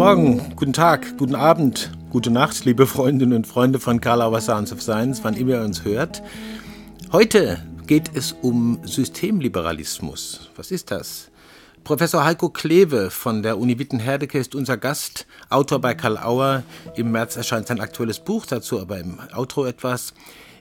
Morgen, guten Tag, guten Abend, gute Nacht, liebe Freundinnen und Freunde von Karl Auer Sounds of Science, wann immer ihr uns hört. Heute geht es um Systemliberalismus. Was ist das? Professor Heiko Klewe von der Uni Witten-Herdecke ist unser Gast, Autor bei Karl Auer. Im März erscheint sein aktuelles Buch, dazu aber im Outro etwas.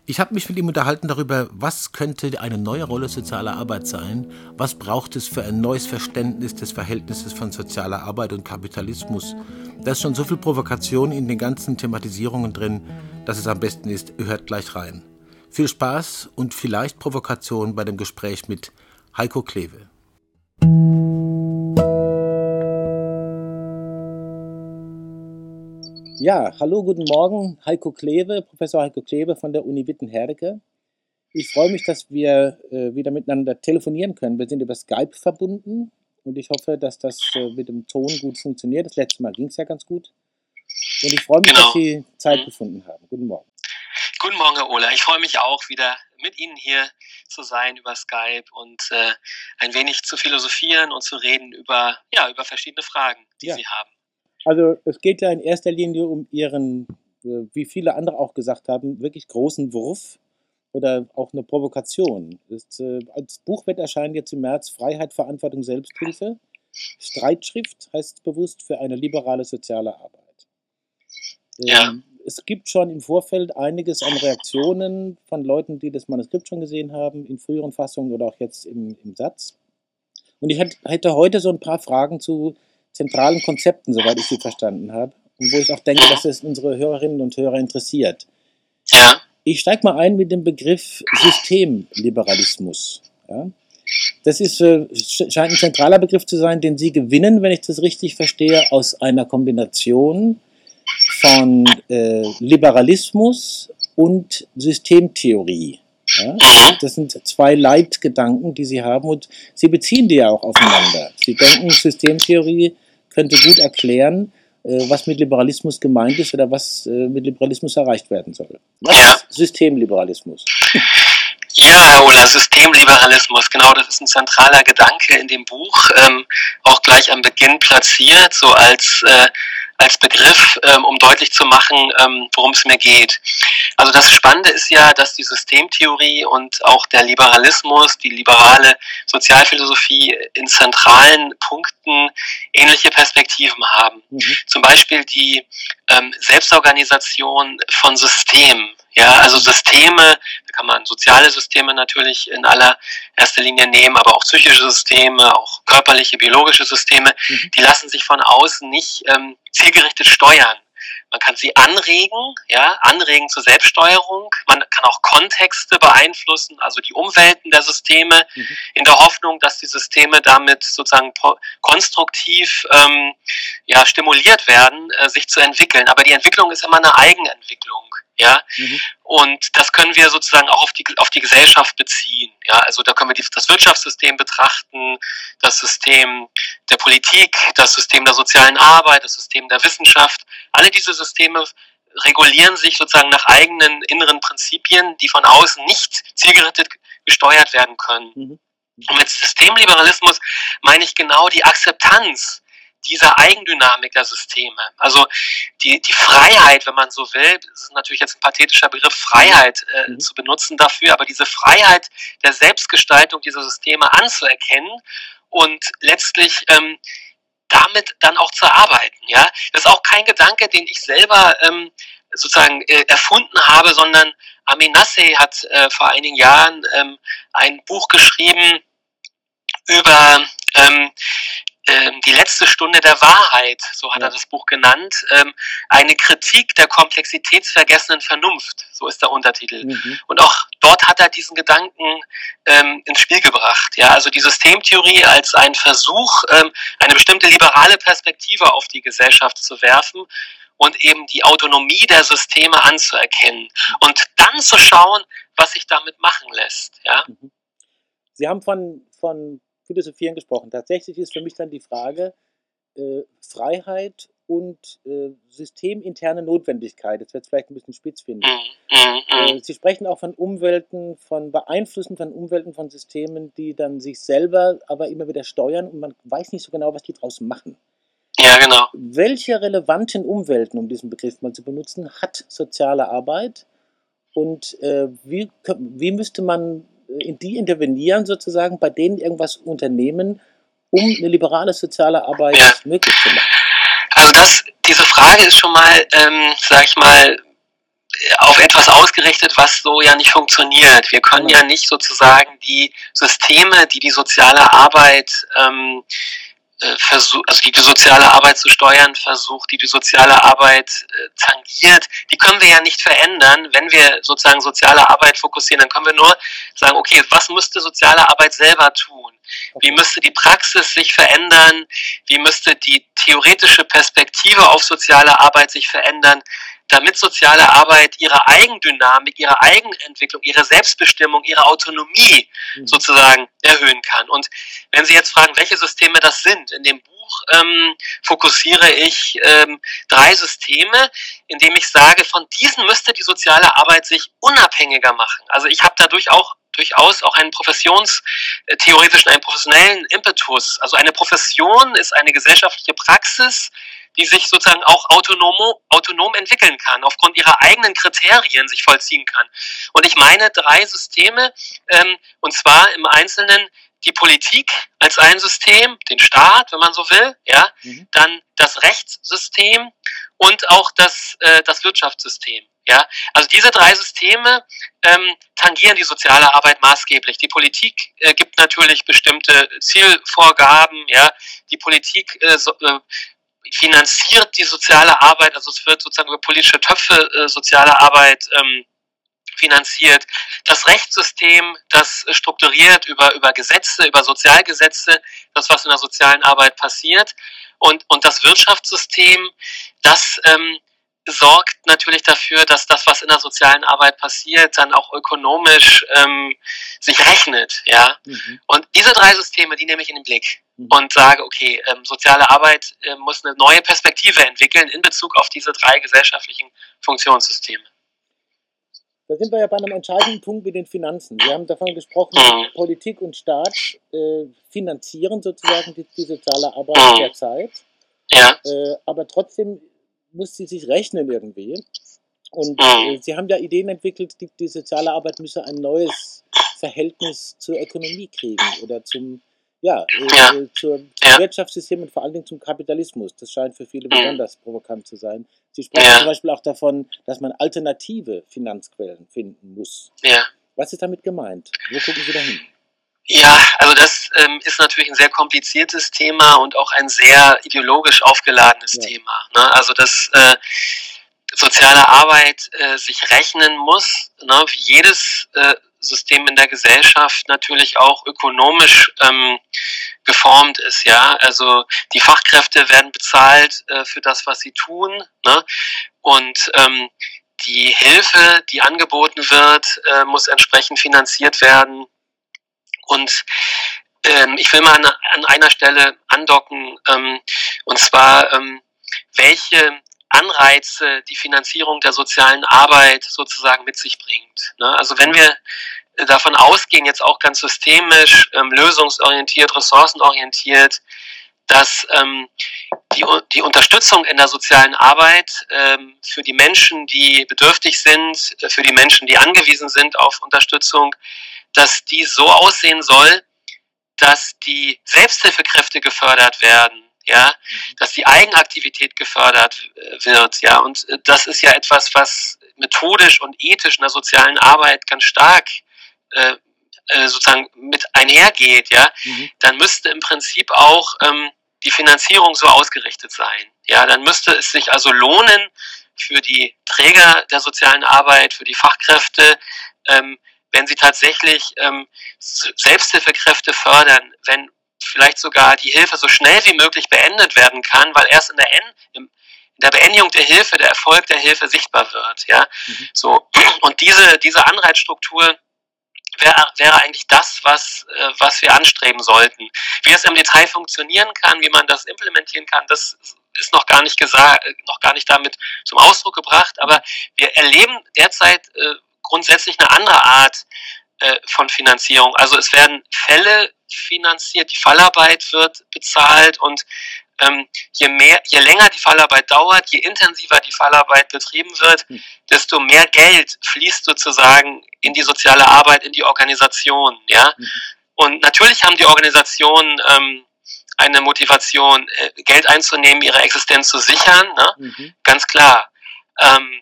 Ich habe mich mit ihm unterhalten darüber, was könnte eine neue Rolle sozialer Arbeit sein, was braucht es für ein neues Verständnis des Verhältnisses von sozialer Arbeit und Kapitalismus. Da ist schon so viel Provokation in den ganzen Thematisierungen drin, dass es am besten ist, hört gleich rein. Viel Spaß und vielleicht Provokation bei dem Gespräch mit Heiko Klewe. Ja, hallo, guten Morgen, Heiko Klewe, Professor Heiko Klewe von der Uni Witten-Herdecke. Ich freue mich, dass wir äh, wieder miteinander telefonieren können. Wir sind über Skype verbunden und ich hoffe, dass das äh, mit dem Ton gut funktioniert. Das letzte Mal ging es ja ganz gut. Und ich freue mich, genau. dass Sie Zeit mhm. gefunden haben. Guten Morgen. Guten Morgen, Herr Ola. Ich freue mich auch wieder mit Ihnen hier zu sein über Skype und äh, ein wenig zu philosophieren und zu reden über, ja, über verschiedene Fragen, die ja. Sie haben. Also es geht ja in erster Linie um Ihren, äh, wie viele andere auch gesagt haben, wirklich großen Wurf oder auch eine Provokation. Das, äh, als Buch wird erscheinen jetzt im März Freiheit, Verantwortung, Selbsthilfe. Streitschrift heißt bewusst für eine liberale soziale Arbeit. Ja. Ähm, es gibt schon im Vorfeld einiges an Reaktionen von Leuten, die das Manuskript schon gesehen haben, in früheren Fassungen oder auch jetzt im, im Satz. Und ich hätte heute so ein paar Fragen zu zentralen Konzepten, soweit ich sie verstanden habe. Und wo ich auch denke, dass es unsere Hörerinnen und Hörer interessiert. Ja. Ich steige mal ein mit dem Begriff Systemliberalismus. Ja? Das ist, äh, scheint ein zentraler Begriff zu sein, den Sie gewinnen, wenn ich das richtig verstehe, aus einer Kombination von äh, Liberalismus und Systemtheorie. Ja? Das sind zwei Leitgedanken, die Sie haben und Sie beziehen die ja auch aufeinander. Sie denken, Systemtheorie könnte gut erklären, äh, was mit Liberalismus gemeint ist oder was äh, mit Liberalismus erreicht werden soll. Was ja. ist Systemliberalismus? Ja, Herr Ola, Systemliberalismus, genau, das ist ein zentraler Gedanke in dem Buch, ähm, auch gleich am Beginn platziert, so als äh, als Begriff, ähm, um deutlich zu machen, ähm, worum es mir geht. Also das Spannende ist ja, dass die Systemtheorie und auch der Liberalismus, die liberale Sozialphilosophie in zentralen Punkten ähnliche Perspektiven haben. Mhm. Zum Beispiel die ähm, Selbstorganisation von Systemen. Ja, also Systeme, da kann man soziale Systeme natürlich in aller erster Linie nehmen, aber auch psychische Systeme, auch körperliche, biologische Systeme, mhm. die lassen sich von außen nicht ähm, zielgerichtet steuern. Man kann sie anregen, ja, anregen zur Selbststeuerung. Man kann auch Kontexte beeinflussen, also die Umwelten der Systeme, mhm. in der Hoffnung, dass die Systeme damit sozusagen konstruktiv ähm, ja, stimuliert werden, äh, sich zu entwickeln. Aber die Entwicklung ist immer eine Eigenentwicklung. Ja, mhm. und das können wir sozusagen auch auf die, auf die Gesellschaft beziehen. Ja, also da können wir die, das Wirtschaftssystem betrachten, das System der Politik, das System der sozialen Arbeit, das System der Wissenschaft. Alle diese Systeme regulieren sich sozusagen nach eigenen inneren Prinzipien, die von außen nicht zielgerichtet gesteuert werden können. Mhm. Und mit Systemliberalismus meine ich genau die Akzeptanz dieser Eigendynamik der Systeme. Also die, die Freiheit, wenn man so will, ist natürlich jetzt ein pathetischer Begriff, Freiheit äh, mhm. zu benutzen dafür, aber diese Freiheit der Selbstgestaltung dieser Systeme anzuerkennen und letztlich ähm, damit dann auch zu arbeiten. Ja, das ist auch kein Gedanke, den ich selber ähm, sozusagen äh, erfunden habe, sondern Amin Nasseh hat äh, vor einigen Jahren ähm, ein Buch geschrieben über letzte Stunde der Wahrheit, so hat ja. er das Buch genannt, ähm, eine Kritik der komplexitätsvergessenen Vernunft, so ist der Untertitel. Mhm. Und auch dort hat er diesen Gedanken ähm, ins Spiel gebracht. Ja, also die Systemtheorie als ein Versuch, ähm, eine bestimmte liberale Perspektive auf die Gesellschaft zu werfen und eben die Autonomie der Systeme anzuerkennen mhm. und dann zu schauen, was sich damit machen lässt. Ja. Mhm. Sie haben von, von Philosophieren gesprochen. Tatsächlich ist für mich dann die Frage äh, Freiheit und äh, systeminterne Notwendigkeit. Jetzt wird es vielleicht ein bisschen spitz finden. Mhm, mhm, mhm. Äh, Sie sprechen auch von Umwelten, von Beeinflussen von Umwelten, von Systemen, die dann sich selber aber immer wieder steuern und man weiß nicht so genau, was die draus machen. Ja, genau. Welche relevanten Umwelten, um diesen Begriff mal zu benutzen, hat soziale Arbeit und äh, wie, wie müsste man die intervenieren, sozusagen, bei denen irgendwas unternehmen, um eine liberale soziale Arbeit ja. möglich zu machen? Also das, diese Frage ist schon mal, ähm, sag ich mal, auf etwas ausgerichtet, was so ja nicht funktioniert. Wir können ja nicht sozusagen die Systeme, die die soziale Arbeit ähm, äh, versucht, also die die soziale Arbeit zu steuern versucht, die die soziale Arbeit äh, tangiert, die können wir ja nicht verändern. Wenn wir sozusagen soziale Arbeit fokussieren, dann können wir nur sagen, okay, was müsste soziale Arbeit selber tun? Wie müsste die Praxis sich verändern? Wie müsste die theoretische Perspektive auf soziale Arbeit sich verändern? Damit soziale Arbeit ihre Eigendynamik, ihre Eigenentwicklung, ihre Selbstbestimmung, ihre Autonomie mhm. sozusagen erhöhen kann. Und wenn Sie jetzt fragen, welche Systeme das sind, in dem Buch ähm, fokussiere ich ähm, drei Systeme, indem ich sage, von diesen müsste die soziale Arbeit sich unabhängiger machen. Also ich habe dadurch auch durchaus auch einen professionstheoretischen, einen professionellen Impetus. Also eine Profession ist eine gesellschaftliche Praxis, die sich sozusagen auch autonom, autonom entwickeln kann, aufgrund ihrer eigenen Kriterien sich vollziehen kann. Und ich meine drei Systeme, ähm, und zwar im Einzelnen die Politik als ein System, den Staat, wenn man so will, ja, mhm. dann das Rechtssystem und auch das, äh, das Wirtschaftssystem. Ja, also diese drei Systeme ähm, tangieren die soziale Arbeit maßgeblich. Die Politik äh, gibt natürlich bestimmte Zielvorgaben. Ja, die Politik äh, so, äh, finanziert die soziale Arbeit, also es wird sozusagen über politische Töpfe äh, soziale Arbeit ähm, finanziert. Das Rechtssystem, das strukturiert über, über Gesetze, über Sozialgesetze, das, was in der sozialen Arbeit passiert. Und, und das Wirtschaftssystem, das ähm, sorgt natürlich dafür, dass das, was in der sozialen Arbeit passiert, dann auch ökonomisch ähm, sich rechnet. Ja? Mhm. Und diese drei Systeme, die nehme ich in den Blick mhm. und sage, okay, ähm, soziale Arbeit äh, muss eine neue Perspektive entwickeln in Bezug auf diese drei gesellschaftlichen Funktionssysteme. Da sind wir ja bei einem entscheidenden Punkt mit den Finanzen. Wir haben davon gesprochen, mhm. Politik und Staat äh, finanzieren sozusagen die, die soziale Arbeit mhm. derzeit. Ja. Äh, aber trotzdem muss sie sich rechnen irgendwie. Und äh, sie haben ja Ideen entwickelt, die, die soziale Arbeit müsse ein neues Verhältnis zur Ökonomie kriegen oder zum, ja, äh, ja. Äh, zur, zum Wirtschaftssystem und vor allen Dingen zum Kapitalismus. Das scheint für viele besonders provokant zu sein. Sie sprechen ja. zum Beispiel auch davon, dass man alternative Finanzquellen finden muss. Ja. Was ist damit gemeint? Wo gucken Sie da hin? Ja, also das ähm, ist natürlich ein sehr kompliziertes Thema und auch ein sehr ideologisch aufgeladenes ja. Thema. Ne? Also dass äh, soziale Arbeit äh, sich rechnen muss, ne? wie jedes äh, System in der Gesellschaft natürlich auch ökonomisch ähm, geformt ist. Ja, also die Fachkräfte werden bezahlt äh, für das, was sie tun, ne? und ähm, die Hilfe, die angeboten wird, äh, muss entsprechend finanziert werden und ähm, ich will mal an, an einer Stelle andocken, ähm, und zwar, ähm, welche Anreize die Finanzierung der sozialen Arbeit sozusagen mit sich bringt. Ne? Also wenn wir davon ausgehen, jetzt auch ganz systemisch, ähm, lösungsorientiert, ressourcenorientiert, dass ähm, die, die Unterstützung in der sozialen Arbeit ähm, für die Menschen, die bedürftig sind, für die Menschen, die angewiesen sind auf Unterstützung, dass die so aussehen soll, dass die Selbsthilfekräfte gefördert werden, ja, mhm. dass die Eigenaktivität gefördert äh, wird, ja, und äh, das ist ja etwas, was methodisch und ethisch in der sozialen Arbeit ganz stark äh, äh sozusagen mit einhergeht, ja, mhm. dann müsste im Prinzip auch ähm, die Finanzierung so ausgerichtet sein. Ja, dann müsste es sich also lohnen für die Träger der sozialen Arbeit, für die Fachkräfte, ähm, wenn sie tatsächlich ähm, Selbsthilfekräfte fördern, wenn vielleicht sogar die Hilfe so schnell wie möglich beendet werden kann, weil erst in der, End, in der Beendigung der Hilfe der Erfolg der Hilfe sichtbar wird. Ja? Mhm. So, und diese, diese Anreizstruktur wäre wäre eigentlich das, was, äh, was wir anstreben sollten. Wie es im Detail funktionieren kann, wie man das implementieren kann, das ist noch gar nicht gesagt, noch gar nicht damit zum Ausdruck gebracht, aber wir erleben derzeit äh, grundsätzlich eine andere Art äh, von Finanzierung. Also es werden Fälle finanziert, die Fallarbeit wird bezahlt und ähm, je mehr, je länger die Fallarbeit dauert, je intensiver die Fallarbeit betrieben wird, hm. desto mehr Geld fließt sozusagen in die soziale Arbeit, in die Organisation, ja. Mhm. Und natürlich haben die Organisationen ähm, eine Motivation, äh, Geld einzunehmen, ihre Existenz zu sichern, ne? Mhm. ganz klar. Ähm,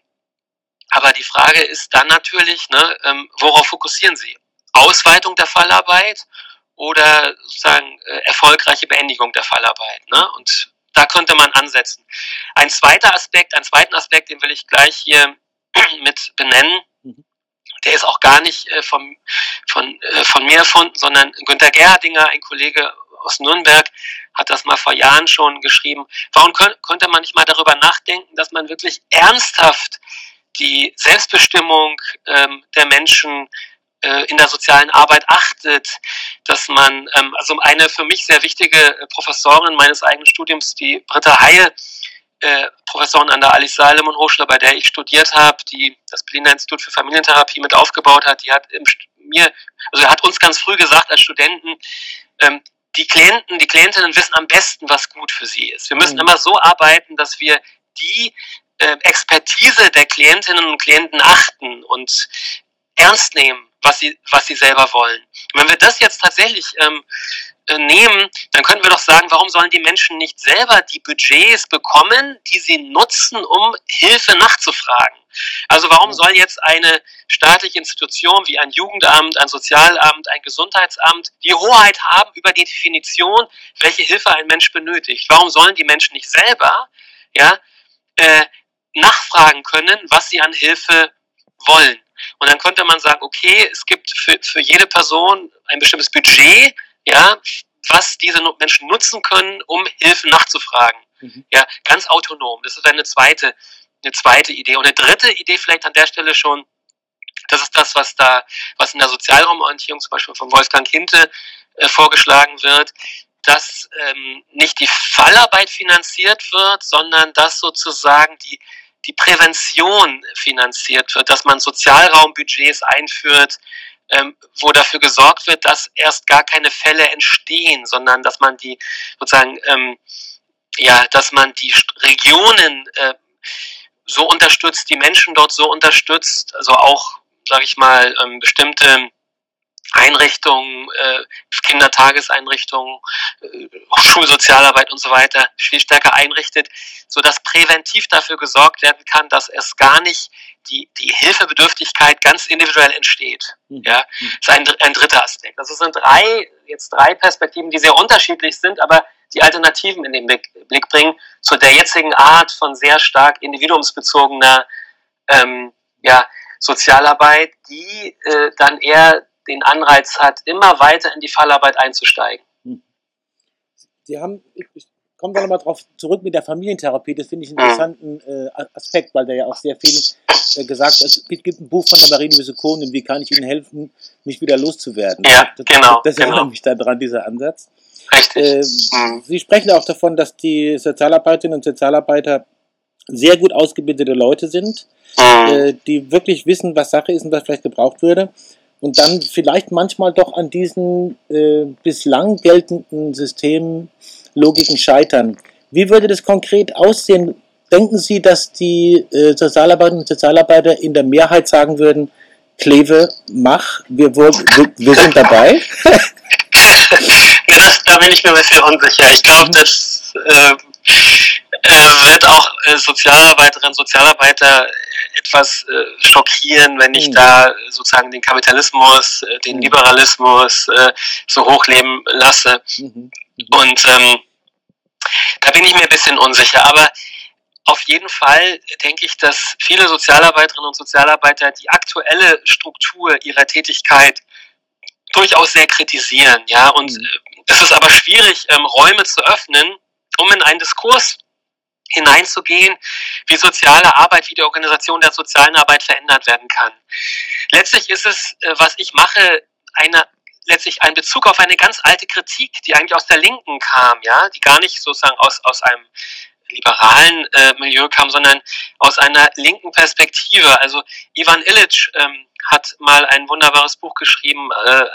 aber die Frage ist dann natürlich, ne, ähm, worauf fokussieren Sie? Ausweitung der Fallarbeit oder sozusagen äh, erfolgreiche Beendigung der Fallarbeit. Ne? Und da könnte man ansetzen. Ein zweiter Aspekt, einen zweiten Aspekt, den will ich gleich hier mit benennen. Mhm. Der ist auch gar nicht äh, vom, von, äh, von mir erfunden, sondern Günter Gerhardinger, ein Kollege aus Nürnberg, hat das mal vor Jahren schon geschrieben. Warum könnte man nicht mal darüber nachdenken, dass man wirklich ernsthaft die Selbstbestimmung ähm, der Menschen äh, in der sozialen Arbeit achtet, dass man, ähm, also eine für mich sehr wichtige äh, Professorin meines eigenen Studiums, die Britta Heil, äh, Professorin an der Alice Salomon Hochschule, bei der ich studiert habe, die das Berliner Institut für Familientherapie mit aufgebaut hat, die hat mir, also hat uns ganz früh gesagt als Studenten, ähm, die Klienten, die Klientinnen wissen am besten, was gut für sie ist. Wir müssen mhm. immer so arbeiten, dass wir die Expertise der Klientinnen und Klienten achten und ernst nehmen was sie, was sie selber wollen. Und wenn wir das jetzt tatsächlich ähm, äh, nehmen, dann könnten wir doch sagen, warum sollen die Menschen nicht selber die Budgets bekommen, die sie nutzen, um Hilfe nachzufragen? Also warum soll jetzt eine staatliche Institution wie ein Jugendamt, ein Sozialamt, ein Gesundheitsamt die Hoheit haben über die Definition, welche Hilfe ein Mensch benötigt? Warum sollen die Menschen nicht selber ja, äh, nachfragen können, was sie an Hilfe wollen? Und dann könnte man sagen, okay, es gibt für, für jede Person ein bestimmtes Budget, ja, was diese Menschen nutzen können, um Hilfe nachzufragen. Mhm. Ja, ganz autonom. Das ist eine zweite, eine zweite Idee. Und eine dritte Idee vielleicht an der Stelle schon, das ist das, was da, was in der Sozialraumorientierung zum Beispiel von Wolfgang Hinte äh, vorgeschlagen wird, dass ähm, nicht die Fallarbeit finanziert wird, sondern dass sozusagen die die Prävention finanziert wird, dass man Sozialraumbudgets einführt, ähm, wo dafür gesorgt wird, dass erst gar keine Fälle entstehen, sondern dass man die sozusagen ähm, ja, dass man die Regionen äh, so unterstützt, die Menschen dort so unterstützt, also auch, sage ich mal, ähm, bestimmte Einrichtungen, äh, Kindertageseinrichtungen, äh, Schulsozialarbeit und so weiter viel stärker einrichtet, so dass präventiv dafür gesorgt werden kann, dass es gar nicht die, die Hilfebedürftigkeit ganz individuell entsteht. Mhm. Ja, das ist ein, ein dritter Aspekt. Das sind drei, jetzt drei Perspektiven, die sehr unterschiedlich sind, aber die Alternativen in den Blick, Blick bringen zu der jetzigen Art von sehr stark individuumsbezogener ähm, ja, Sozialarbeit, die äh, dann eher den Anreiz hat, immer weiter in die Fallarbeit einzusteigen. Hm. Sie haben, ich komme da nochmal drauf zurück mit der Familientherapie, das finde ich einen hm. interessanten äh, Aspekt, weil da ja auch sehr viel äh, gesagt Es gibt ein Buch von der Marine Wiesekonen, wie kann ich Ihnen helfen, mich wieder loszuwerden. Ja, das, genau. Das erinnert genau. mich daran, dieser Ansatz. Richtig. Äh, mhm. Sie sprechen auch davon, dass die Sozialarbeiterinnen und Sozialarbeiter sehr gut ausgebildete Leute sind, mhm. die wirklich wissen, was Sache ist und was vielleicht gebraucht würde und dann vielleicht manchmal doch an diesen äh, bislang geltenden Systemlogiken scheitern. Wie würde das konkret aussehen? Denken Sie, dass die äh, Sozialarbeiterinnen und Sozialarbeiter in der Mehrheit sagen würden, Kleve, mach, wir, wir, wir sind dabei? das, da bin ich mir ein bisschen unsicher. Ich glaube, das äh, äh, wird auch äh, Sozialarbeiterinnen und Sozialarbeiter etwas äh, schockieren, wenn ich mhm. da sozusagen den Kapitalismus, äh, den mhm. Liberalismus äh, so hochleben lasse. Mhm. mhm. Und ähm, da bin ich mir ein bisschen unsicher. Aber auf jeden Fall denke ich, dass viele Sozialarbeiterinnen und Sozialarbeiter die aktuelle Struktur ihrer Tätigkeit durchaus sehr kritisieren. Ja, und mhm. Äh, es ist aber schwierig, ähm, Räume zu öffnen, um in einen Diskurs hineinzugehen, wie soziale Arbeit, wie die Organisation der sozialen Arbeit verändert werden kann. Letztlich ist es, äh, was ich mache, eine, letztlich ein Bezug auf eine ganz alte Kritik, die eigentlich aus der Linken kam, ja, die gar nicht sozusagen aus, aus einem liberalen äh, Milieu kam, sondern aus einer linken Perspektive. Also Ivan Illich ähm, hat mal ein wunderbares Buch geschrieben, äh,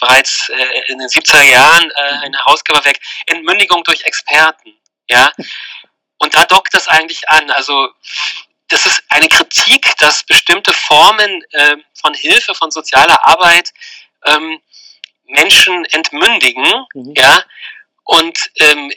bereits äh, in den 70er Jahren, äh, ein Herausgeber weg, Entmündigung durch Experten. Ja. Und da dockt das eigentlich an. Also das ist eine Kritik, dass bestimmte Formen äh, von Hilfe, von sozialer Arbeit ähm, Menschen entmündigen, mhm. ja, und ähm,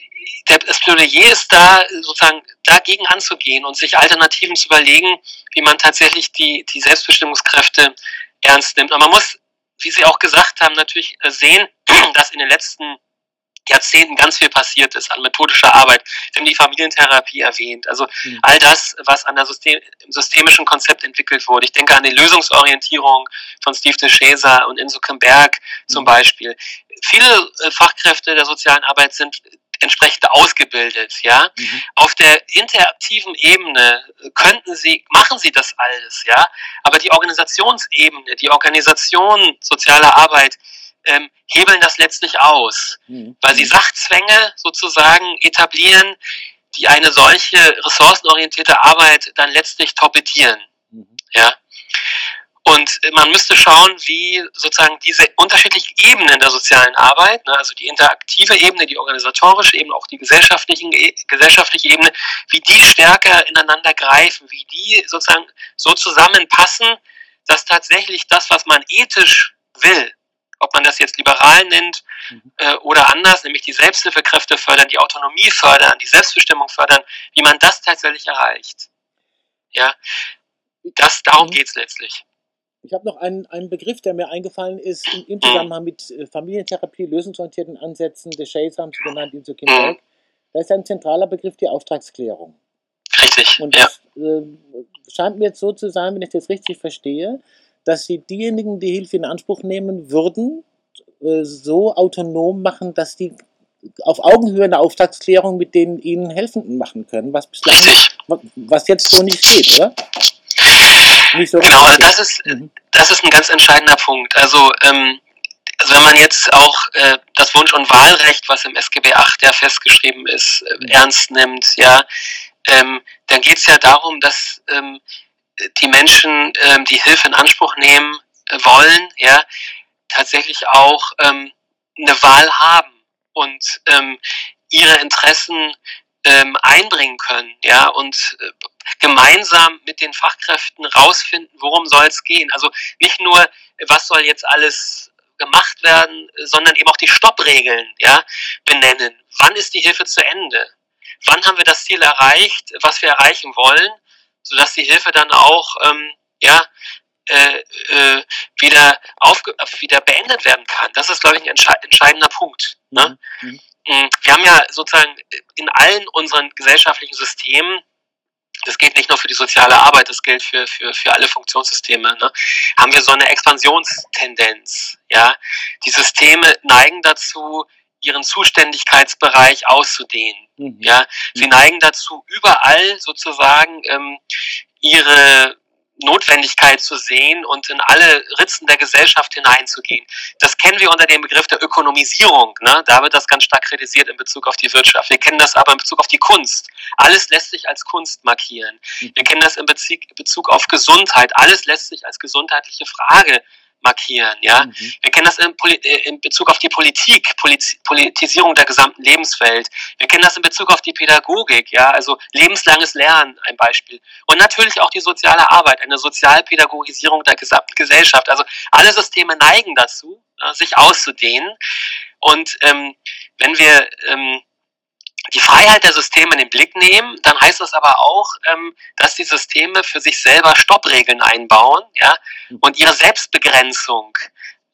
das Plädoyer ist da, sozusagen dagegen anzugehen und sich Alternativen zu überlegen, wie man tatsächlich die, die Selbstbestimmungskräfte ernst nimmt. Und man muss, wie Sie auch gesagt haben, natürlich sehen, dass in den letzten Jahrzehnten ganz viel passiert ist an methodischer Arbeit. Sie haben die Familientherapie erwähnt. Also mhm. all das, was an der System, im systemischen Konzept entwickelt wurde. Ich denke an die Lösungsorientierung von Steve de Chaser und Inso Kimberg mhm. zum Beispiel. Viele äh, Fachkräfte der sozialen Arbeit sind entsprechend ausgebildet, ja. Mhm. Auf der interaktiven Ebene könnten sie, machen sie das alles, ja. Aber die Organisationsebene, die Organisation sozialer Arbeit, ähm, hebeln das letztlich aus, mhm. weil sie Sachzwänge sozusagen etablieren, die eine solche ressourcenorientierte Arbeit dann letztlich torpedieren. Mhm. Ja. Und man müsste schauen, wie sozusagen diese unterschiedlichen Ebenen der sozialen Arbeit, ne, also die interaktive Ebene, die organisatorische Ebene, auch die gesellschaftlichen, e, gesellschaftliche Ebene, wie die stärker ineinander greifen, wie die sozusagen so zusammenpassen, dass tatsächlich das, was man ethisch will, ob man das jetzt liberal nennt mhm. äh, oder anders, nämlich die Selbsthilfekräfte fördern, die Autonomie fördern, die Selbstbestimmung fördern, wie man das tatsächlich erreicht. Ja, das, darum mhm. geht es letztlich. Ich habe noch einen, einen Begriff, der mir eingefallen ist, im, im Zusammenhang mit äh, Familientherapie, lösungsorientierten Ansätzen, der Shays haben Sie genannt, in so Kinderberg. Da ist ein zentraler Begriff die Auftragsklärung. Richtig. Und das ja. äh, scheint mir jetzt so zu sein, wenn ich das richtig verstehe, dass sie diejenigen, die Hilfe in Anspruch nehmen würden, äh, so autonom machen, dass die auf Augenhöhe eine Auftragsklärung mit den ihnen Helfenden machen können, was bislang, was jetzt so nicht geht, oder? Nicht so genau, also das ist, mhm. das ist ein ganz entscheidender Punkt. Also, ähm, also wenn man jetzt auch äh, das Wunsch- und Wahlrecht, was im SGB VIII ja festgeschrieben ist, äh, ernst nimmt, ja, ähm, dann geht es ja darum, dass ähm, die Menschen, ähm, die Hilfe in Anspruch nehmen äh, wollen, ja, tatsächlich auch ähm, eine Wahl haben und ähm, ihre Interessen ähm, einbringen können, ja, und äh, gemeinsam mit den Fachkräften rausfinden, worum soll es gehen. Also nicht nur, was soll jetzt alles gemacht werden, sondern eben auch die Stoppregeln, ja, benennen. Wann ist die Hilfe zu Ende? Wann haben wir das Ziel erreicht, was wir erreichen wollen? Sodass die Hilfe dann auch ähm, ja, äh, äh, wieder, aufge wieder beendet werden kann. Das ist, glaube ich, ein entsche entscheidender Punkt. Ne? Mhm. mhm. Wir haben ja sozusagen in allen unseren gesellschaftlichen Systemen das gilt nicht nur für die soziale Arbeit, das gilt für, für, für alle Funktionssysteme, ne? haben wir so eine Expansionstendenz. Ja? Die Systeme neigen dazu, ihren Zuständigkeitsbereich auszudehnen. Mhm. Ja, sie neigen dazu, überall sozusagen ähm, ihre Notwendigkeit zu sehen und in alle Ritzen der Gesellschaft hineinzugehen. Das kennen wir unter dem Begriff der Ökonomisierung. Ne? Da wird das ganz stark kritisiert in Bezug auf die Wirtschaft. Wir kennen das aber in Bezug auf die Kunst. Alles lässt sich als Kunst markieren. Mhm. Wir kennen das in Bezug auf Gesundheit. Alles lässt sich als gesundheitliche Frage markieren. Ja, mhm. wir kennen das in, äh, in, Bezug auf die Politik, Poliz Politisierung der gesamten Lebenswelt. Wir kennen das in Bezug auf die Pädagogik. Ja, also lebenslanges Lernen ein Beispiel und natürlich auch die soziale Arbeit, eine Sozialpädagogisierung der gesamten Gesellschaft. Also alle Systeme neigen dazu, ja, sich auszudehnen. Und ähm, wenn wir ähm, die Freiheit der Systeme in den Blick nehmen, dann heißt das aber auch, ähm, dass die Systeme für sich selber Stoppregeln einbauen ja, und ihre Selbstbegrenzung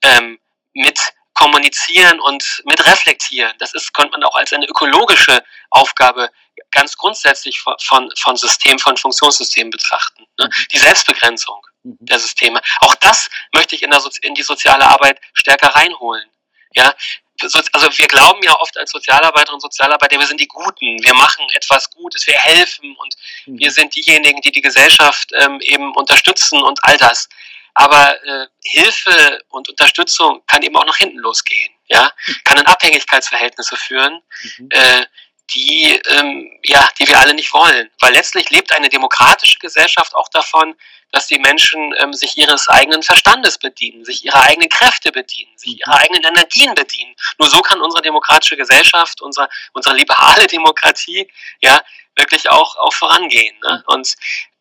ähm, mit kommunizieren und mit reflektieren. Das ist, könnte man auch als eine ökologische Aufgabe ganz grundsätzlich von, von, von System, von Funktionssystemen betrachten. Ne? Mhm. Die Selbstbegrenzung mhm. der Systeme. Auch das möchte ich in, der, in die soziale Arbeit stärker reinholen. Ja, also wir glauben ja oft als Sozialarbeiterinnen und Sozialarbeiter, wir sind die Guten, wir machen etwas Gutes, wir helfen und mhm. wir sind diejenigen, die die Gesellschaft ähm, eben unterstützen und all das. Aber äh, Hilfe und Unterstützung kann eben auch nach hinten losgehen, ja, mhm. kann in Abhängigkeitsverhältnisse führen, mhm. äh, die, ähm, ja, die wir alle nicht wollen. Weil letztlich lebt eine demokratische Gesellschaft auch davon, dass die Menschen ähm, sich ihres eigenen Verstandes bedienen, sich ihrer eigenen Kräfte bedienen, sich ihrer eigenen Energien bedienen. Nur so kann unsere demokratische Gesellschaft, unsere, unsere liberale Demokratie, ja, wirklich auch, auch vorangehen. Ne? Und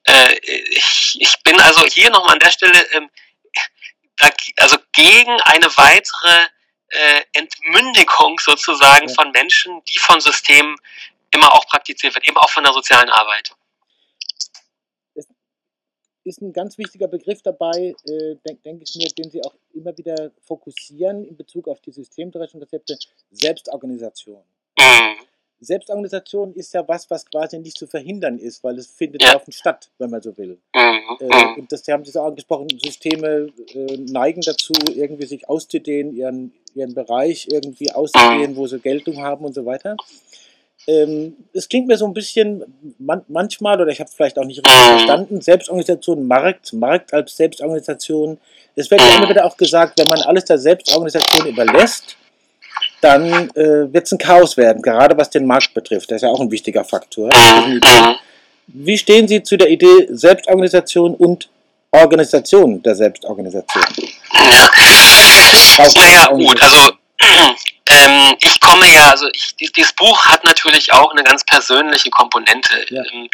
äh, ich, ich bin also hier nochmal an der Stelle ähm, da, also gegen eine weitere äh, Entmündigung sozusagen von Menschen, die von Systemen immer auch praktiziert wird, eben auch von der sozialen Arbeit. Ist ein ganz wichtiger Begriff dabei, äh, denke denk ich mir, den Sie auch immer wieder fokussieren in Bezug auf die systemtheoretischen Konzepte, Selbstorganisation. Mhm. Selbstorganisation ist ja was, was quasi nicht zu verhindern ist, weil es findet ja laufend statt, wenn man so will. Mhm. Äh, mhm. und das haben Sie so angesprochen, Systeme äh, neigen dazu, irgendwie sich auszudehnen, ihren, ihren Bereich irgendwie auszudehnen, wo sie Geltung haben und so weiter. Ähm, es klingt mir so ein bisschen man, manchmal, oder ich habe es vielleicht auch nicht richtig verstanden, Selbstorganisation, Markt, Markt als Selbstorganisation. Es wird ja immer wieder auch gesagt, wenn man alles der Selbstorganisation überlässt, dann äh, wird es ein Chaos werden, gerade was den Markt betrifft. Das ist ja auch ein wichtiger Faktor. Wie stehen Sie zu der Idee Selbstorganisation und Organisation der Selbstorganisation? Ja, naja, gut, also ähm, ich komme ja, also ich, dieses Buch hat natürlich auch eine ganz persönliche Komponente. Ja. Ähm,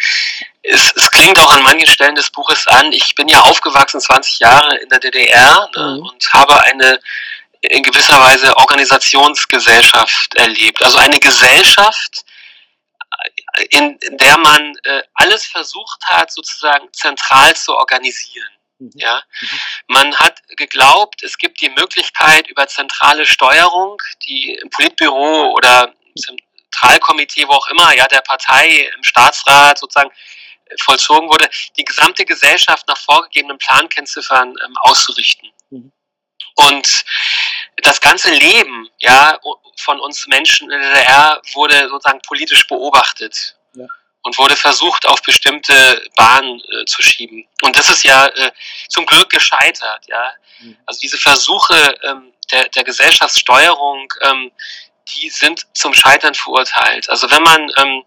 es, es, klingt auch an manchen Stellen des Buches an, ich bin ja aufgewachsen 20 Jahre in der DDR ne, mhm. und habe eine in gewisser Weise Organisationsgesellschaft erlebt. Also eine Gesellschaft, in, in der man äh, alles versucht hat, sozusagen zentral zu organisieren. Mhm. Ja, mhm. man hat geglaubt, es gibt die Möglichkeit über zentrale Steuerung, die im Politbüro oder im Zentralkomitee, wo auch immer, ja, der Partei, im Staatsrat sozusagen äh, vollzogen wurde, die gesamte Gesellschaft nach vorgegebenen Plankennziffern ähm, auszurichten. Mhm. Und das ganze Leben ja, von uns Menschen in der DDR wurde sozusagen politisch beobachtet ja. Und wurde versucht, auf bestimmte Bahnen äh, zu schieben. Und das ist ja äh, zum Glück gescheitert. Ja? Mhm. Also diese Versuche ähm, der, der Gesellschaftssteuerung, ähm, die sind zum Scheitern verurteilt. Also wenn man ähm,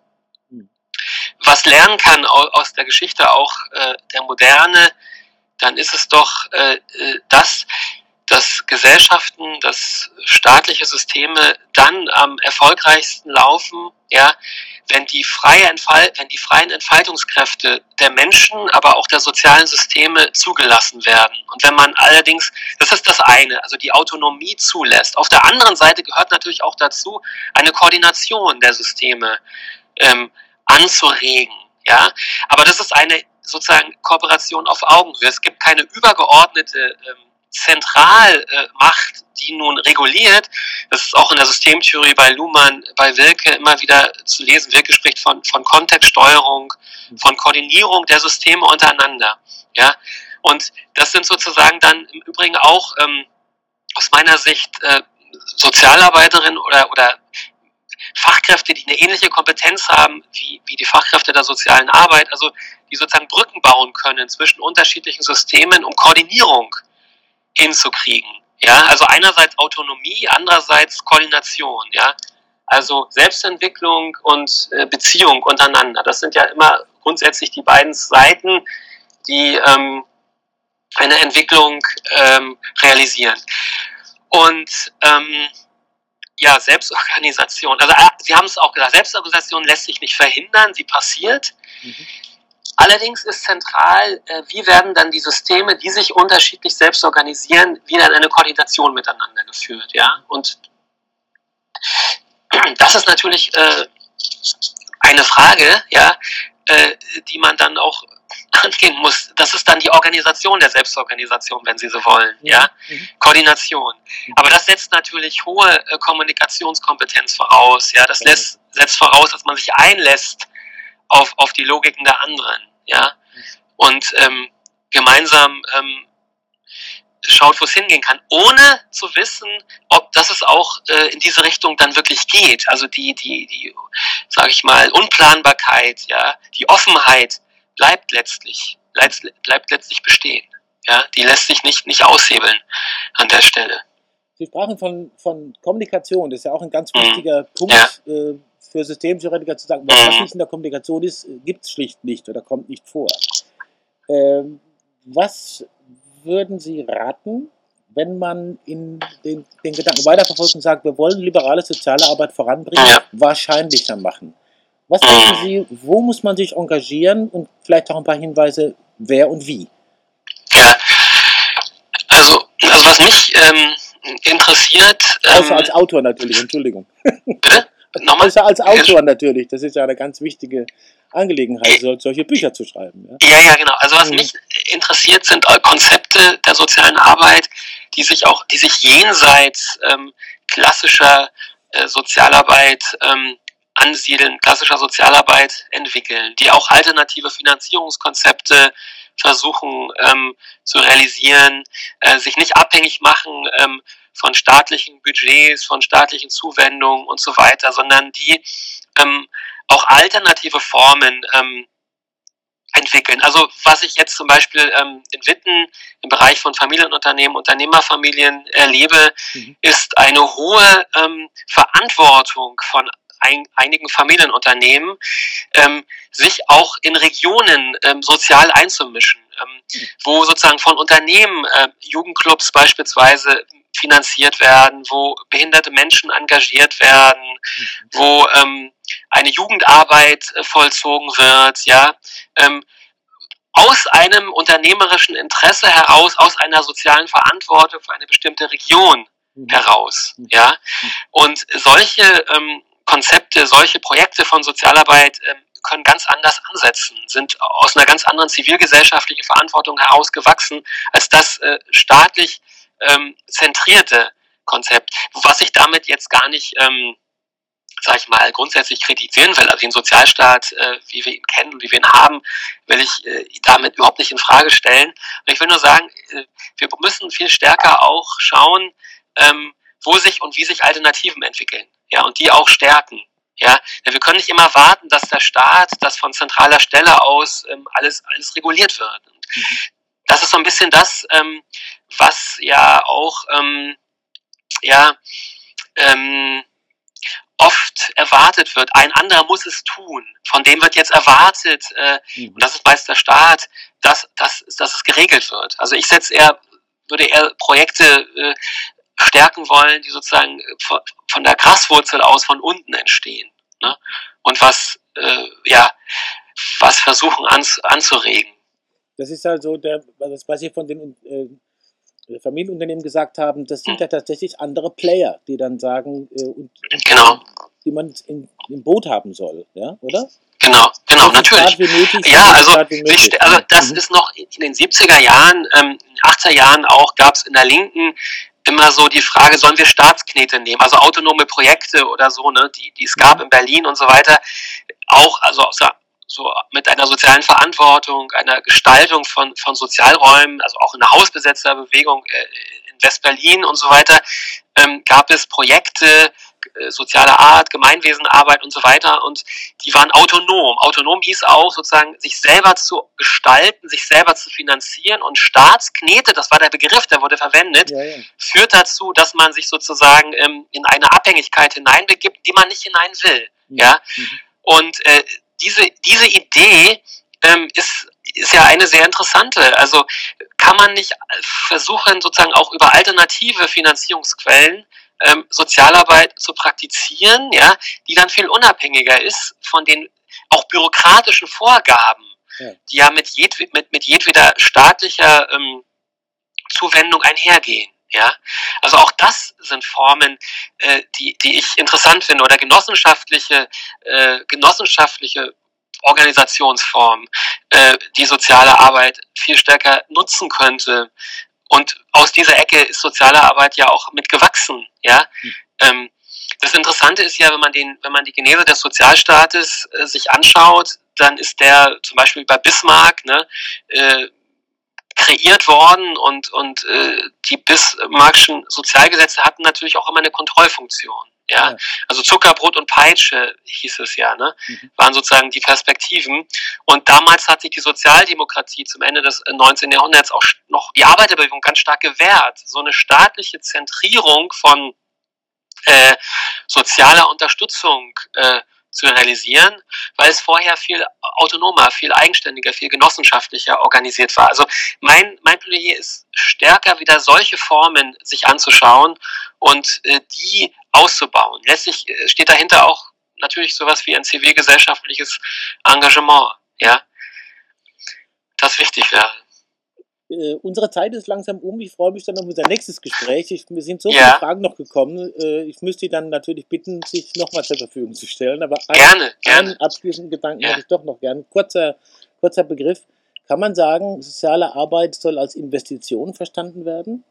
mhm. was lernen kann aus der Geschichte auch äh, der Moderne, dann ist es doch äh, äh das, dass Gesellschaften, dass staatliche Systeme dann am erfolgreichsten laufen, ja, wenn die freie Entfalt, wenn die freien Entfaltungskräfte der Menschen, aber auch der sozialen Systeme zugelassen werden. Und wenn man allerdings, das ist das eine, also die Autonomie zulässt. Auf der anderen Seite gehört natürlich auch dazu, eine Koordination der Systeme ähm, anzuregen. Ja, aber das ist eine sozusagen Kooperation auf Augenhöhe. Es gibt keine übergeordnete ähm, Zentralmacht, die nun reguliert, das ist auch in der Systemtheorie bei Luhmann, bei Wilke immer wieder zu lesen. Wilke spricht von, von Kontextsteuerung, von Koordinierung der Systeme untereinander. Ja? Und das sind sozusagen dann im Übrigen auch ähm, aus meiner Sicht äh, Sozialarbeiterinnen oder, oder Fachkräfte, die eine ähnliche Kompetenz haben wie, wie die Fachkräfte der sozialen Arbeit, also die sozusagen Brücken bauen können zwischen unterschiedlichen Systemen, um Koordinierung hinzukriegen. Ja, also einerseits Autonomie, andererseits Koordination. Ja, also Selbstentwicklung und äh, Beziehung untereinander. Das sind ja immer grundsätzlich die beiden Seiten, die ähm, eine Entwicklung ähm, realisieren. Und ähm, ja, Selbstorganisation. Also äh, Sie haben es auch gesagt, Selbstorganisation lässt sich nicht verhindern, sie passiert. Mhm. Allerdings ist zentral, äh, wie werden dann die Systeme, die sich unterschiedlich selbst organisieren, wieder in eine Koordination miteinander geführt. Ja? Und das ist natürlich äh, eine Frage, ja, äh, die man dann auch angehen muss. Das ist dann die Organisation der Selbstorganisation, wenn Sie so wollen. Ja? Mhm. Koordination. Aber das setzt natürlich hohe Kommunikationskompetenz voraus. Ja? Das lässt, setzt voraus, dass man sich einlässt auf, auf die Logiken der anderen ja, und ähm, gemeinsam ähm, schaut, wo es hingehen kann, ohne zu wissen, ob das es auch äh, in diese Richtung dann wirklich geht. Also die, die, die, sage ich mal, Unplanbarkeit, ja, die Offenheit bleibt letztlich, bleibt, bleibt letztlich bestehen. Ja, die lässt sich nicht, nicht aushebeln an der Stelle. Sie sprachen von, von Kommunikation, das ist ja auch ein ganz mhm. wichtiger Punkt, ja. äh, für Systemtheoretiker zu sagen, was nicht in der Kommunikation ist, gibt es schlicht nicht oder kommt nicht vor. Ähm, was würden Sie raten, wenn man in den, den Gedanken weiterverfolgt und sagt, wir wollen liberale soziale Arbeit voranbringen, Ja. wahrscheinlicher machen? Was denken Sie, wo muss man sich engagieren und vielleicht auch ein paar Hinweise, wer und wie? Ja. Also, also was mich ähm, interessiert, Außer ähm, als Autor natürlich, Entschuldigung. bitte? Nochmal? Außer als Autor natürlich, das ist ja eine ganz wichtige Angelegenheit, so- solche Bücher zu schreiben. Ja? Ja, ja, genau. Also was Mhm. mich interessiert, sind äh, Konzepte der sozialen Arbeit, die sich auch, die sich jenseits ähm, klassischer äh, Sozialarbeit ähm, ansiedeln, klassischer Sozialarbeit entwickeln, die auch alternative Finanzierungskonzepte versuchen ähm, zu realisieren, äh, sich nicht abhängig machen ähm, von staatlichen Budgets, von staatlichen Zuwendungen und so weiter, sondern die ähm, auch alternative Formen ähm, entwickeln. Also was ich jetzt zum Beispiel ähm, in Witten im Bereich von Familienunternehmen, Unternehmerfamilien erlebe, Mhm. ist eine hohe ähm, Verantwortung von ein, einigen Familienunternehmen, ähm, sich auch in Regionen ähm, sozial einzumischen, ähm, wo sozusagen von Unternehmen äh, Jugendclubs beispielsweise finanziert werden, wo behinderte Menschen engagiert werden, wo ähm, eine Jugendarbeit äh, vollzogen wird, ja, ähm, aus einem unternehmerischen Interesse heraus, aus einer sozialen Verantwortung für eine bestimmte Region Mhm. heraus, Mhm. ja. Und solche ähm, Konzepte, solche Projekte von Sozialarbeit ähm, können ganz anders ansetzen, sind aus einer ganz anderen zivilgesellschaftlichen Verantwortung herausgewachsen als das äh, staatlich ähm, zentrierte Konzept. Was ich damit jetzt gar nicht ähm, sag ich mal, grundsätzlich kritisieren will, also den Sozialstaat, äh, wie wir ihn kennen und wie wir ihn haben, will ich äh, damit überhaupt nicht in Frage stellen. Und ich will nur sagen, äh, wir müssen viel stärker auch schauen, ähm, wo sich und wie sich Alternativen entwickeln, ja, und die auch stärken. Ja, wir können nicht immer warten, dass der Staat, das von zentraler Stelle aus ähm, alles, alles reguliert wird. Mhm. Das ist so ein bisschen das, ähm, was ja auch, ähm, ja, ähm, oft erwartet wird. Ein anderer muss es tun. Von dem wird jetzt erwartet, äh, Mhm. und das ist meist der Staat, dass, dass, dass es geregelt wird. Also ich setze eher, würde eher Projekte äh, stärken wollen, die sozusagen äh, von, von der Graswurzel aus von unten entstehen. Ne? Und was, äh, ja, was versuchen ans, anzuregen. Das ist also der, das, was Sie von den äh, Familienunternehmen gesagt haben, das sind ja tatsächlich andere Player, die dann sagen, äh, und, Genau, die man in, im Boot haben soll, ja, oder? genau, genau, So natürlich. So Ja, also, also das Mhm. ist noch in den 70er Jahren, ähm, in den 80er Jahren auch, gab es in der Linken immer so die Frage, sollen wir Staatsknete nehmen, also autonome Projekte oder so, ne, die, die es gab Mhm. in Berlin und so weiter, auch, also so, so mit einer sozialen Verantwortung, einer Gestaltung von, von Sozialräumen, also auch in der Hausbesetzerbewegung äh, in West-Berlin und so weiter, ähm, gab es Projekte, äh, soziale Art, Gemeinwesenarbeit und so weiter und die waren autonom. Autonom hieß auch sozusagen, sich selber zu gestalten, sich selber zu finanzieren und Staatsknete, das war der Begriff, der wurde verwendet, ja, ja. führt dazu, dass man sich sozusagen ähm, in eine Abhängigkeit hineinbegibt, die man nicht hinein will. Ja? Mhm. Und äh, diese, diese Idee ähm, ist, ist ja eine sehr interessante. Also kann man nicht versuchen, sozusagen auch über alternative Finanzierungsquellen ähm, Sozialarbeit zu praktizieren, ja, die dann viel unabhängiger ist von den auch bürokratischen Vorgaben, Ja. die ja mit, jedw mit, mit jedweder staatlicher ähm, Zuwendung einhergehen. Ja, also auch das sind Formen, äh, die, die ich interessant finde oder genossenschaftliche, äh, genossenschaftliche Organisationsformen, äh, die soziale Arbeit viel stärker nutzen könnte. Und aus dieser Ecke ist soziale Arbeit ja auch mitgewachsen. Ja, Mhm. ähm, das Interessante ist ja, wenn man den, wenn man die Genese des Sozialstaates äh, sich anschaut, dann ist der zum Beispiel bei Bismarck ne, äh, kreiert worden und, und äh, die Bismarckschen Sozialgesetze hatten natürlich auch immer eine Kontrollfunktion. Ja? Ja. Also Zucker, Brot und Peitsche hieß es ja, ne? Mhm. waren sozusagen die Perspektiven. Und damals hat sich die Sozialdemokratie zum Ende des äh, 19. Jahrhunderts auch noch die Arbeiterbewegung ganz stark gewehrt. So eine staatliche Zentrierung von äh, sozialer Unterstützung äh, zu realisieren, weil es vorher viel autonomer, viel eigenständiger, viel genossenschaftlicher organisiert war. Also mein, mein Plädoyer ist stärker wieder solche Formen sich anzuschauen und äh, die auszubauen. Letztlich äh, steht dahinter auch natürlich sowas wie ein zivilgesellschaftliches Engagement, ja, das wichtig wäre äh, unsere Zeit ist langsam um. Ich freue mich dann auf unser nächstes Gespräch. Ich, mir sind so viele Fragen noch gekommen. Äh, ich müsste Sie dann natürlich bitten, sich nochmal zur Verfügung zu stellen. Aber ein, gerne, gerne. einen abschließenden Gedanken ja. hätte ich doch noch gern. Kurzer, kurzer Begriff. Kann man sagen, soziale Arbeit soll als Investition verstanden werden?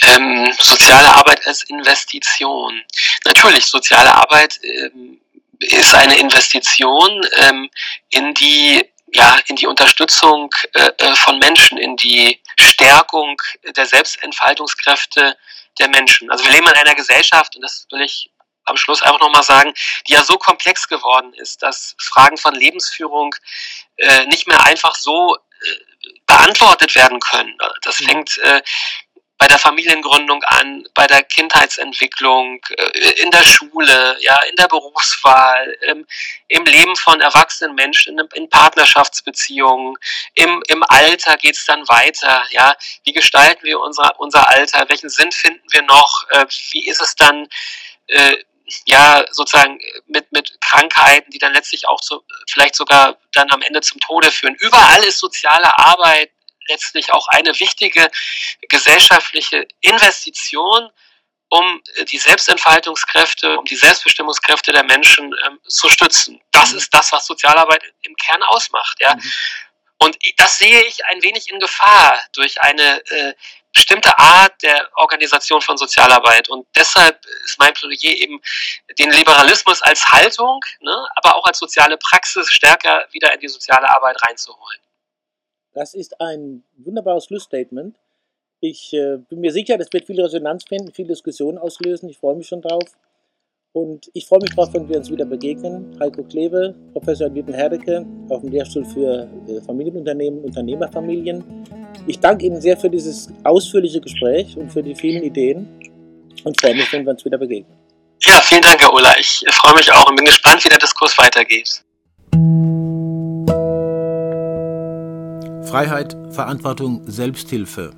Ähm, soziale Arbeit als Investition. Natürlich, soziale Arbeit ähm, ist eine Investition ähm, in die ja, in die Unterstützung äh, äh, von Menschen, in die Stärkung der Selbstentfaltungskräfte der Menschen. Also wir leben in einer Gesellschaft, und das will ich am Schluss einfach nochmal sagen, die ja so komplex geworden ist, dass Fragen von Lebensführung äh, nicht mehr einfach so äh, beantwortet werden können. Das mhm. fängt äh, bei der Familiengründung an, bei der Kindheitsentwicklung, äh, in der Schule, ja, in der Berufswahl, im, im Leben von erwachsenen Menschen, in, Partnerschaftsbeziehungen, im, im Alter geht's dann weiter, ja. Wie gestalten wir unser, unser Alter? Welchen Sinn finden wir noch? Äh, wie ist es dann, äh, ja, sozusagen mit, mit Krankheiten, die dann letztlich auch zu, vielleicht sogar dann am Ende zum Tode führen. Überall ist soziale Arbeit letztlich auch eine wichtige gesellschaftliche Investition, um die Selbstentfaltungskräfte, um die Selbstbestimmungskräfte der Menschen ähm, zu stützen. Das mhm. ist das, was Sozialarbeit im Kern ausmacht. Ja. Mhm. Und das sehe ich ein wenig in Gefahr durch eine äh, bestimmte Art der Organisation von Sozialarbeit. Und deshalb ist mein Plädoyer eben, den Liberalismus als Haltung, ne, aber auch als soziale Praxis stärker wieder in die soziale Arbeit reinzuholen. Das ist ein wunderbares Schlussstatement. Ich äh, bin mir sicher, das wird viel Resonanz finden, viel Diskussion auslösen. Ich freue mich schon drauf. Und ich freue mich darauf, wenn wir uns wieder begegnen. Heiko Kleve, Professor Witten Herdecke auf dem Lehrstuhl für äh, Familienunternehmen, Unternehmerfamilien. Ich danke Ihnen sehr für dieses ausführliche Gespräch und für die vielen Ideen und freue mich, wenn wir uns wieder begegnen. Ja, vielen Dank, Herr Ola. Ich freue mich auch und bin gespannt, wie der Diskurs weitergeht. Freiheit, Verantwortung, Selbsthilfe.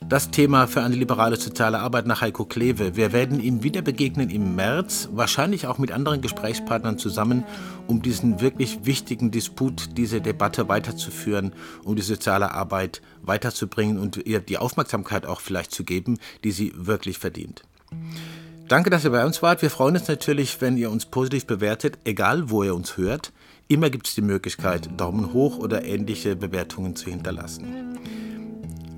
Das Thema für eine liberale soziale Arbeit nach Heiko Kleve. Wir werden ihm wieder begegnen im März, wahrscheinlich auch mit anderen Gesprächspartnern zusammen, um diesen wirklich wichtigen Disput, diese Debatte weiterzuführen, um die soziale Arbeit weiterzubringen und ihr die Aufmerksamkeit auch vielleicht zu geben, die sie wirklich verdient. Danke, dass ihr bei uns wart. Wir freuen uns natürlich, wenn ihr uns positiv bewertet, egal wo ihr uns hört. Immer gibt es die Möglichkeit, Daumen hoch oder ähnliche Bewertungen zu hinterlassen.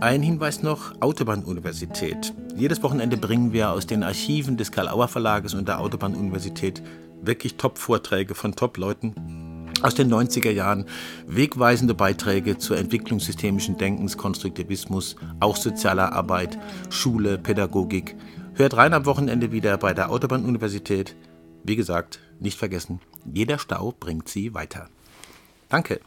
Ein Hinweis noch, Autobahnuniversität. Jedes Wochenende bringen wir aus den Archiven des Karl-Auer Verlages und der Autobahnuniversität wirklich Top-Vorträge von Top-Leuten aus den 90er Jahren, wegweisende Beiträge zur Entwicklung systemischen Denkens, Konstruktivismus, auch sozialer Arbeit, Schule, Pädagogik. Hört rein am Wochenende wieder bei der Autobahnuniversität. Wie gesagt, nicht vergessen, jeder Stau bringt Sie weiter. Danke.